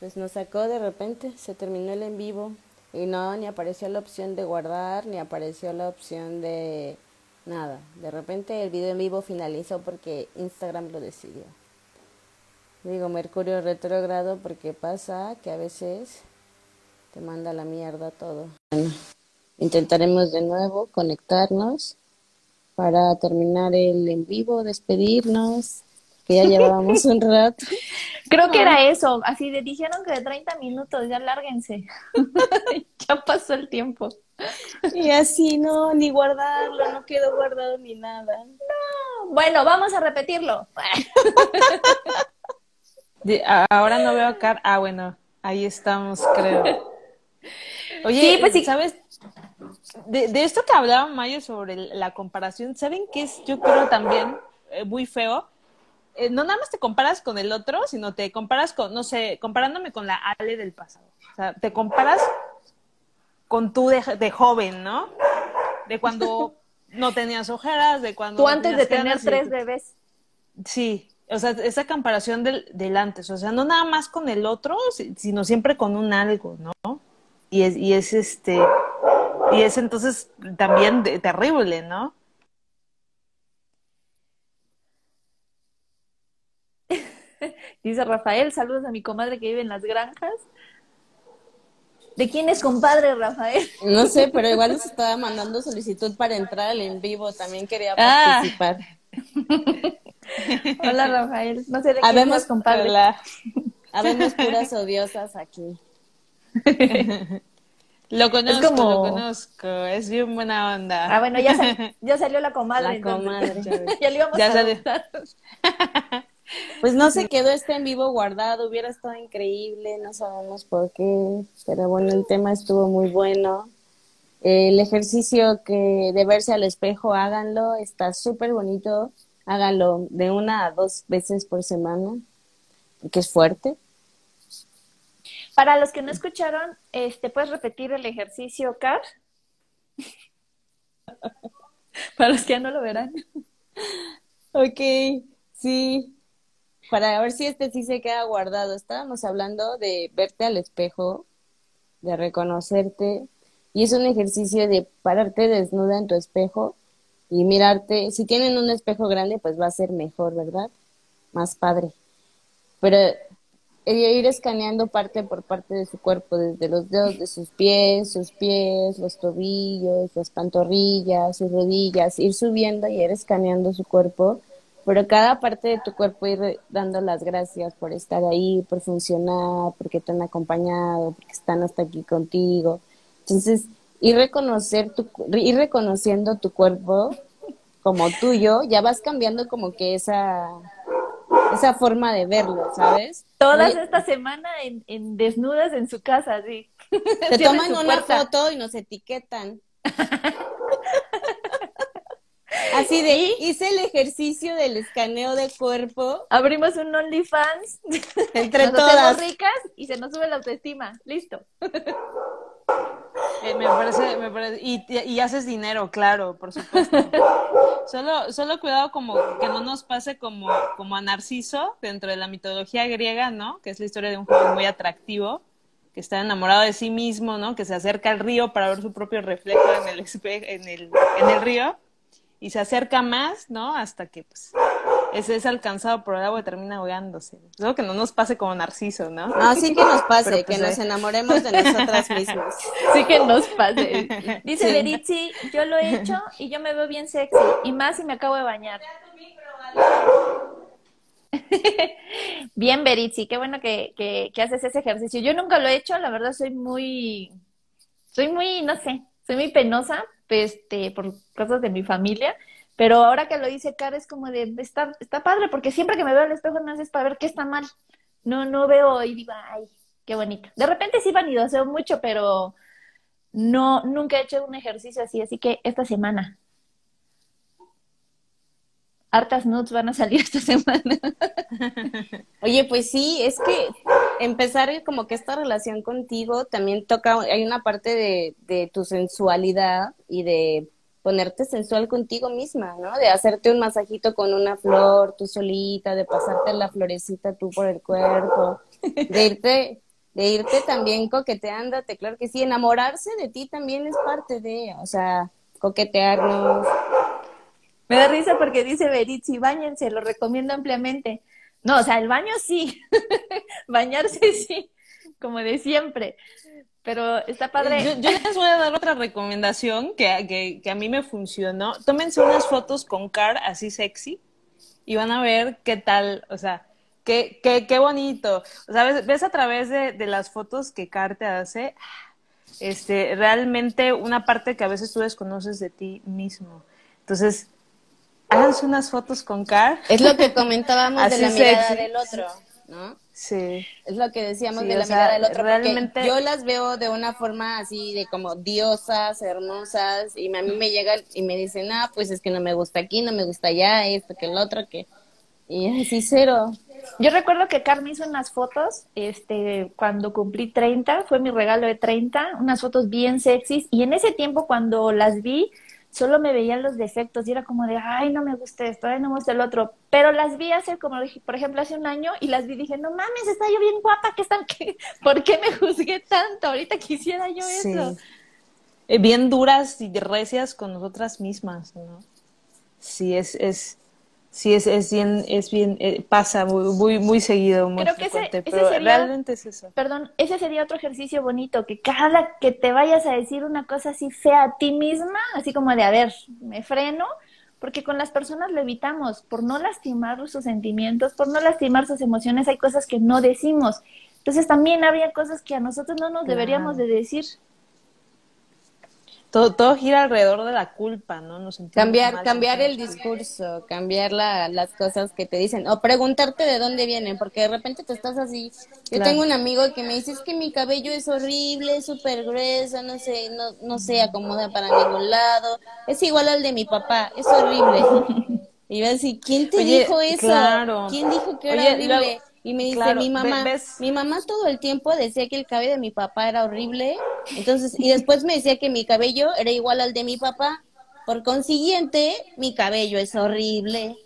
pues nos sacó de repente, se terminó el en vivo y no, ni apareció la opción de guardar, ni apareció la opción de nada. De repente el video en vivo finalizó porque Instagram lo decidió. Digo, Mercurio retrógrado porque pasa que a veces te manda la mierda todo. Bueno, intentaremos de nuevo conectarnos para terminar el en vivo, despedirnos, que ya llevábamos un rato. Creo que era eso, así de, dijeron que de 30 minutos, ya lárguense. ya pasó el tiempo. Y así, no, ni guardarlo, no quedó guardado ni nada. No, bueno, vamos a repetirlo. Ahora no veo acá. Ah, bueno, ahí estamos, creo. Oye, pues sí. ¿sabes? De, de, esto que hablaba Mayo sobre la comparación, ¿saben qué es? Yo creo también eh, muy feo. Eh, no nada más te comparas con el otro, sino te comparas con, no sé, comparándome con la Ale del pasado. O sea, te comparas con tú de, de joven, ¿no? De cuando no tenías ojeras, de cuando... Tú antes de tener tres bebés. Sí, o sea, esa comparación del, del, antes, o sea, no nada más con el otro, sino siempre con un algo, ¿no? Y es, y es este, y es entonces también terrible, ¿no? Dice Rafael, saludos a mi comadre que vive en las granjas. ¿De quién es compadre, Rafael? No sé, pero igual nos estaba mandando solicitud para entrar al en vivo, también quería ah. participar. Hola, Rafael. No sé de quién es compadre. Hola. Habemos puras odiosas aquí. Lo conozco, es como... lo conozco, es bien buena onda. Ah, bueno, ya, ya salió la comadre. La comadre. ya le íbamos a salió. Pues no se quedó este en vivo guardado, hubiera estado increíble, no sabemos por qué, pero bueno, el tema estuvo muy bueno. El ejercicio que de verse al espejo, háganlo, está súper bonito, háganlo de una a dos veces por semana, que es fuerte. Para los que no escucharon, este, ¿puedes repetir el ejercicio, Car? Para los que ya no lo verán. Ok, sí, para ver si este sí se queda guardado. Estábamos hablando de verte al espejo, de reconocerte, y es un ejercicio de pararte desnuda en tu espejo y mirarte. Si tienen un espejo grande, pues va a ser mejor, ¿verdad? Más padre. Pero ir escaneando parte por parte de su cuerpo, desde los dedos de sus pies, sus pies, los tobillos, las pantorrillas, sus rodillas, ir subiendo y ir escaneando su cuerpo pero cada parte de tu cuerpo ir dando las gracias por estar ahí, por funcionar, porque te han acompañado, porque están hasta aquí contigo. Entonces, ir, reconocer tu, ir reconociendo tu cuerpo como tuyo, ya vas cambiando como que esa, esa forma de verlo, ¿sabes? Todas esta semana en, en, desnudas en su casa, sí. Te toman una foto y nos etiquetan. Así de, hice el ejercicio del escaneo de cuerpo. Abrimos un OnlyFans. Entre todas. ricas y se nos sube la autoestima. Listo. Eh, me, parece, me parece, y, y, haces dinero, claro, por supuesto. solo, solo cuidado como que no nos pase como, como a Narciso dentro de la mitología griega, ¿no? Que es la historia de un joven muy atractivo que está enamorado de sí mismo, ¿no? Que se acerca al río para ver su propio reflejo en el, en el, en el río y se acerca más, ¿no? Hasta que pues ese es alcanzado por el agua y termina ahogándose. Luego que no nos pase como Narciso, ¿no? No, sí que nos pase, que pues, nos enamoremos de nosotras mismas. Sí que nos pase. Dice Beritzi, yo lo he hecho y yo me veo bien sexy, y más si me acabo de bañar. bien, Beritzi, qué bueno que, que, que haces ese ejercicio. Yo nunca lo he hecho, la verdad soy muy, soy muy, no sé, soy muy penosa, este, por cosas de mi familia, pero ahora que lo dice Cara es como de, está, está padre, porque siempre que me veo al espejo no es para ver qué está mal, no, no veo y digo, ay, qué bonito. De repente sí vanidoseo mucho, pero no, nunca he hecho un ejercicio así, así que esta semana. Hartas nudes van a salir esta semana. Oye, pues sí, es que empezar como que esta relación contigo también toca, hay una parte de, de tu sensualidad y de ponerte sensual contigo misma, ¿no? De hacerte un masajito con una flor tú solita, de pasarte la florecita tú por el cuerpo, de irte de irte también coqueteándote, claro que sí, enamorarse de ti también es parte de, o sea, coquetearnos. Me da risa porque dice Beritzi, bañense, lo recomiendo ampliamente. No, o sea, el baño sí, bañarse sí, como de siempre. Pero está padre. Yo, les voy a dar otra recomendación que, que, que, a mí me funcionó. Tómense unas fotos con Car así sexy y van a ver qué tal, o sea, qué, qué, qué bonito. O sea, ves, ves a través de, de, las fotos que Car te hace, este, realmente una parte que a veces tú desconoces de ti mismo. Entonces, háganse unas fotos con Car. Es lo que comentábamos de la mirada del otro, ¿no? Sí. Es lo que decíamos sí, de la mirada sea, del otro. Realmente... Yo las veo de una forma así de como diosas, hermosas, y a mí me llegan y me dicen, ah, pues es que no me gusta aquí, no me gusta allá, esto, que el otro, que... Y así cero. Yo recuerdo que Carmen hizo unas fotos, este, cuando cumplí 30, fue mi regalo de 30, unas fotos bien sexys, y en ese tiempo cuando las vi, solo me veían los defectos y era como de, ay, no me gusta esto, ay, no me gusta el otro. Pero las vi hace, como dije, por ejemplo, hace un año y las vi y dije, no mames, está yo bien guapa, ¿qué están? ¿Qué? ¿Por qué me juzgué tanto? Ahorita quisiera yo sí. eso. Eh, bien duras y recias con nosotras mismas, ¿no? Sí, es, es, sí, es, es bien, es bien, eh, pasa muy, muy, muy seguido, muy Creo que ese, ese pero sería, realmente es eso. Perdón, ese sería otro ejercicio bonito, que cada que te vayas a decir una cosa así fea a ti misma, así como de, a ver, me freno, porque con las personas lo evitamos, por no lastimar sus sentimientos, por no lastimar sus emociones, hay cosas que no decimos. Entonces también habría cosas que a nosotros no nos Claro. deberíamos de decir. Todo, todo gira alrededor de la culpa, ¿no? Nos Cambiar, mal, cambiar el discurso, cambiar la, las cosas que te dicen, o preguntarte de dónde vienen, porque de repente te estás así. Yo Claro. tengo un amigo que me dice, es que mi cabello es horrible, es súper grueso, no sé, no, no se acomoda para ningún lado, es igual al de mi papá, es horrible. Y yo así, ¿quién te Oye, dijo eso? claro. ¿Quién dijo que era Oye, horrible? luego- y me dice claro, mi mamá, ves- mi mamá todo el tiempo decía que el cabello de mi papá era horrible, entonces, y después me decía que mi cabello era igual al de mi papá, por consiguiente, mi cabello es horrible.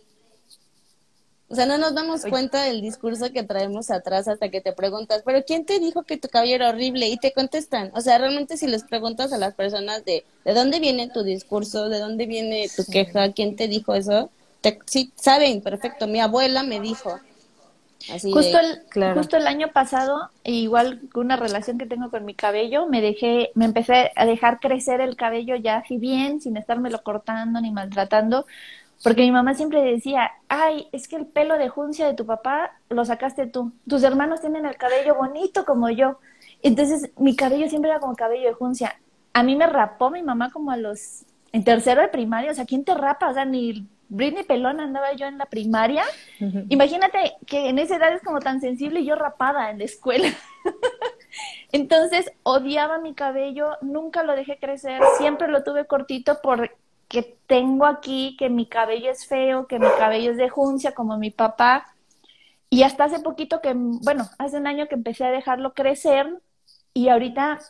O sea, no nos damos cuenta del discurso que traemos atrás hasta que te preguntas, pero ¿quién te dijo que tu cabello era horrible? Y te contestan. O sea, realmente si les preguntas a las personas de, ¿de dónde viene tu discurso? ¿De dónde viene tu queja? ¿Quién te dijo eso? Te, sí, saben, perfecto. Mi abuela me dijo. Así Justo de, el, claro. justo el año pasado, igual una relación que tengo con mi cabello, me dejé, me empecé a dejar crecer el cabello ya así bien, sin estármelo cortando ni maltratando, porque mi mamá siempre decía, ay, es que el pelo de juncia de tu papá lo sacaste tú, tus hermanos tienen el cabello bonito como yo. Entonces mi cabello siempre era como cabello de juncia. A mí me rapó mi mamá como a los, en tercero de primaria, o sea, ¿quién te rapa? O sea, ni Britney Pelón andaba yo en la primaria. Imagínate que en esa edad es como tan sensible y yo rapada en la escuela. Entonces odiaba mi cabello, nunca lo dejé crecer, siempre lo tuve cortito porque tengo aquí que mi cabello es feo, que mi cabello es de juncia como mi papá. Y hasta hace poquito que, bueno, hace un año que empecé a dejarlo crecer y ahorita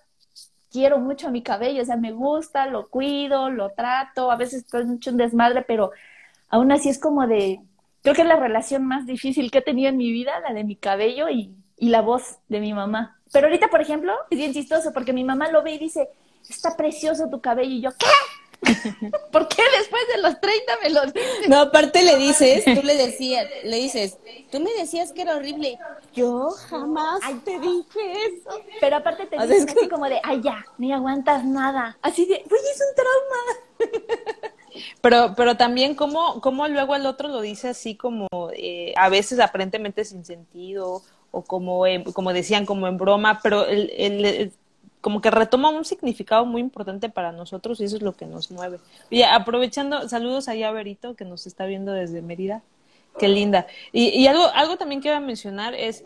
quiero mucho mi cabello, o sea, me gusta, lo cuido, lo trato, a veces estoy mucho un desmadre, pero aún así es como de, creo que es la relación más difícil que he tenido en mi vida, la de mi cabello y, y la voz de mi mamá. Pero ahorita, por ejemplo, es bien chistoso porque mi mamá lo ve y dice, está precioso tu cabello. Y yo, ¿qué? ¿Por qué después de los 30 me lo dices? No, aparte le dices, tú le decías, le dices, tú me decías que era horrible. Yo jamás te dije eso. Pero aparte te O sea, dicen es que- así como de, ay, ya, ni aguantas nada. Así de, uy, es un trauma. Pero, pero también cómo, cómo luego el otro lo dice así como eh, a veces aparentemente sin sentido o como, eh, como decían, como en broma, pero el, el- como que retoma un significado muy importante para nosotros y eso es lo que nos mueve. Oye, aprovechando, saludos allá a Berito que nos está viendo desde Mérida. Qué linda. Y, y algo, algo también que iba a mencionar es,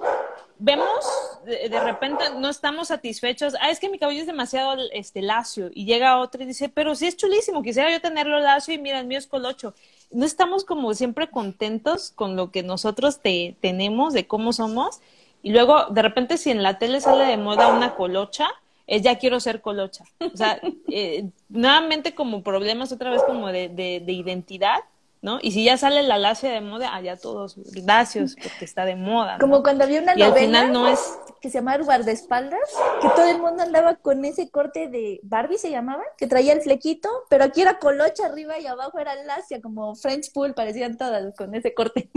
vemos de, de repente no estamos satisfechos, ah, es que mi cabello es demasiado este lacio y llega otro y dice, pero sí es chulísimo, quisiera yo tenerlo lacio y mira, el mío es colocho. No estamos como siempre contentos con lo que nosotros te, tenemos, de cómo somos y luego de repente si en la tele sale de moda una colocha, es ya quiero ser colocha. O sea, eh, nuevamente como problemas otra vez como de, de, de identidad ¿no? Y si ya sale la lacia de moda, allá todos gracias porque está de moda. ¿no? Como cuando había una y al final no es que se llamaba Guardaespaldas, que todo el mundo andaba con ese corte de Barbie, se llamaba, que traía el flequito, pero aquí era colocha arriba y abajo era lacia, como French Pool, parecían todas con ese corte.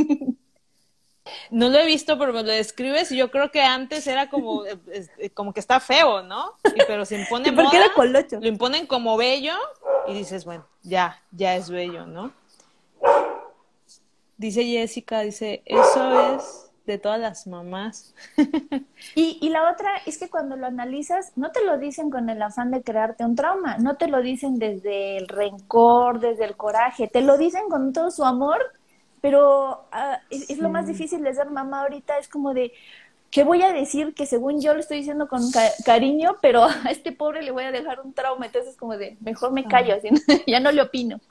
No lo he visto, pero me lo describes y yo creo que antes era como, eh, eh, como que está feo, ¿no? Y, pero se impone moda, era colocho. lo imponen como bello y dices, bueno, ya, ya es bello, ¿no? Dice Jessica, dice, eso es de todas las mamás. Y, y la otra es que cuando lo analizas, no te lo dicen con el afán de crearte un trauma, no te lo dicen desde el rencor, desde el coraje, te lo dicen con todo su amor, pero ah, es, es lo más difícil de ser mamá ahorita, es como de, ¿qué voy a decir que según yo lo estoy diciendo con ca- cariño, pero a este pobre le voy a dejar un trauma? Entonces como de, mejor me callo, así, ya no le opino.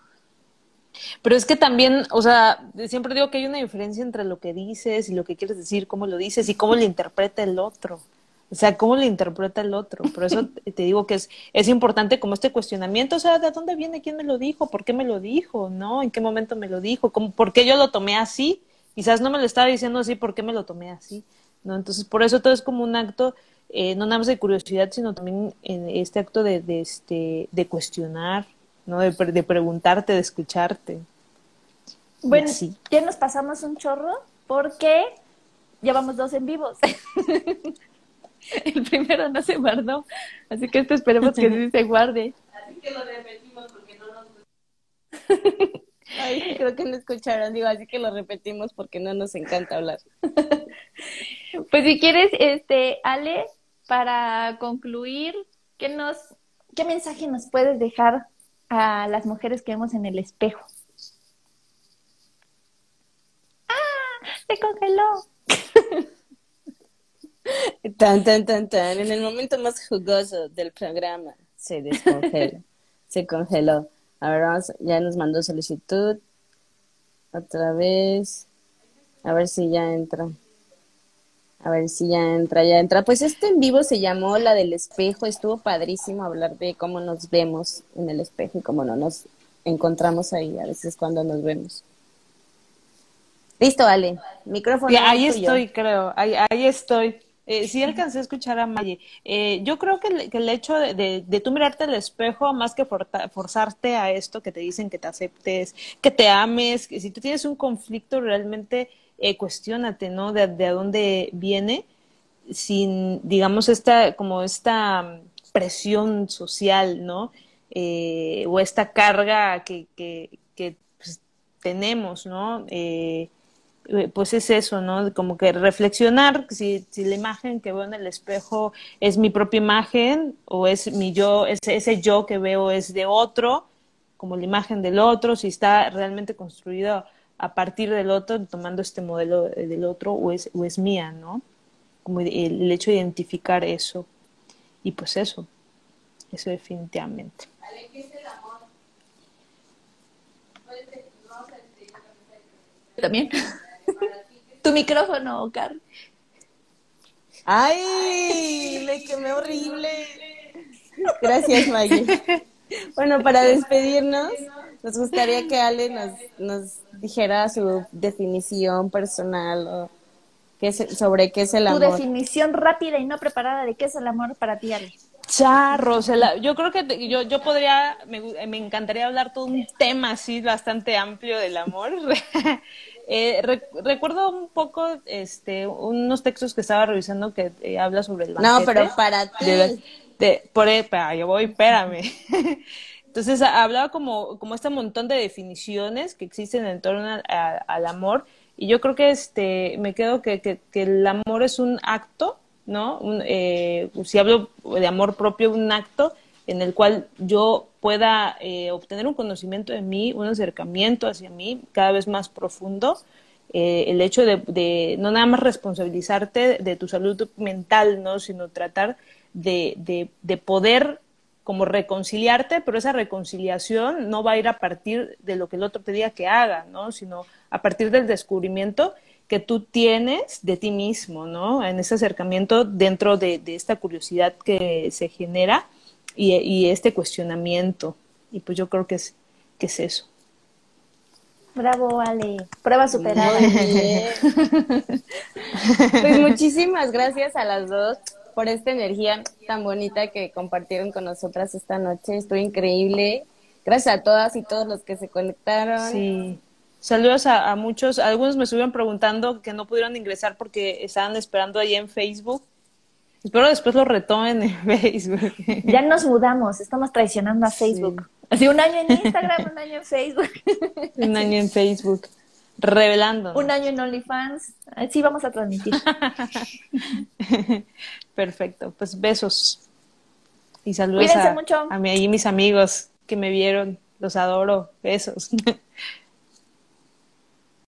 Pero es que también, o sea, siempre digo que hay una diferencia entre lo que dices y lo que quieres decir, cómo lo dices y cómo lo interpreta el otro. O sea, cómo lo interpreta el otro. Por eso te digo que es, es importante como este cuestionamiento, o sea, ¿de dónde viene? ¿Quién me lo dijo? ¿Por qué me lo dijo? ¿No? ¿En qué momento me lo dijo? ¿Cómo, ¿Por qué yo lo tomé así? Quizás no me lo estaba diciendo así, ¿por qué me lo tomé así? ¿No? Entonces, por eso todo es como un acto, eh, no nada más de curiosidad, sino también en este acto de, este, de cuestionar, ¿no? De, pre- de preguntarte, de escucharte. Bueno, así. ya nos pasamos un chorro porque llevamos dos en vivos. El primero no se guardó, así que este esperemos que sí se guarde. Ay, creo que no escucharon, digo, así que lo repetimos porque no nos encanta hablar. Pues si quieres, este, Ale, para concluir, ¿qué nos, qué mensaje nos puedes dejar a las mujeres que vemos en el espejo? ¡Ah! Se congeló. Tan, tan, tan, tan. En el momento más jugoso del programa se descongela. se congeló. A ver, vamos, ya nos mandó solicitud. Otra vez. A ver si ya entra. A ver si ya entra, ya entra. Pues este en vivo se llamó La del espejo. Estuvo padrísimo hablar de cómo nos vemos en el espejo y cómo no nos encontramos ahí a veces cuando nos vemos. Listo, Ale. Micrófono. Sí, ahí tuyo. estoy, creo, ahí, ahí estoy. Eh, sí alcancé a escuchar a Maye. Eh, yo creo que el, que el hecho de, de, de tú mirarte al espejo, más que forta- forzarte a esto que te dicen que te aceptes, que te ames, que si tú tienes un conflicto realmente eh, cuestiónate, ¿no? De, de dónde viene, sin, digamos, esta, como esta presión social, ¿no? Eh, o esta carga que, que, que pues, tenemos, ¿no? Eh, eh, pues es eso, ¿no? Como que reflexionar si, si la imagen que veo en el espejo es mi propia imagen o es mi yo, ese, ese yo que veo es de otro, como la imagen del otro, si está realmente construido a partir del otro, tomando este modelo eh, del otro o es, o es mía, ¿no? Como el, el hecho de identificar eso. Y pues eso, eso definitivamente. También. tu micrófono, Oscar. ¡Ay! Le quemé horrible. Gracias, Maggie. Bueno, para despedirnos, nos gustaría que Ale nos, nos dijera su definición personal o qué es, sobre qué es el Tu amor. definición rápida y no preparada de qué es el amor para ti, Ale. Charro, o sea, la- yo creo que te- yo, yo podría, me, me encantaría hablar todo un tema así bastante amplio del amor. Eh, re- recuerdo un poco este, unos textos que estaba revisando que eh, habla sobre el No, banquete. pero para ti. De- de- por yo voy, espérame. Entonces hablaba como, como este montón de definiciones que existen en torno al, amor y yo creo que este me quedo que, que, que el amor es un acto, ¿no? Un, eh, si hablo de amor propio, un acto en el cual yo pueda eh, obtener un conocimiento de mí, un acercamiento hacia mí cada vez más profundo, eh, el hecho de, de no nada más responsabilizarte de tu salud mental, ¿no? sino tratar de, de, de poder como reconciliarte, pero esa reconciliación no va a ir a partir de lo que el otro te diga que haga, ¿no? sino a partir del descubrimiento que tú tienes de ti mismo, ¿no? En ese acercamiento dentro de, de esta curiosidad que se genera y, y este cuestionamiento. Y pues yo creo que es, que es eso. Bravo, Ale. Prueba superada. Pues muchísimas gracias a las dos por esta energía tan bonita que compartieron con nosotras esta noche. Estuvo increíble. Gracias a todas y todos los que se conectaron. Sí. Saludos a, a muchos. Algunos me estuvieron preguntando que no pudieron ingresar porque estaban esperando ahí en Facebook. Espero después lo retomen en Facebook. Ya nos mudamos, estamos traicionando a Sí. Facebook. Así un año en Instagram, un año en Facebook, Un año en Facebook. Revelando. un año en OnlyFans. Así vamos a transmitir. Perfecto. Pues besos. Y saludos Cuídense a, mucho. a mí, ahí mis amigos que me vieron. Los adoro. Besos.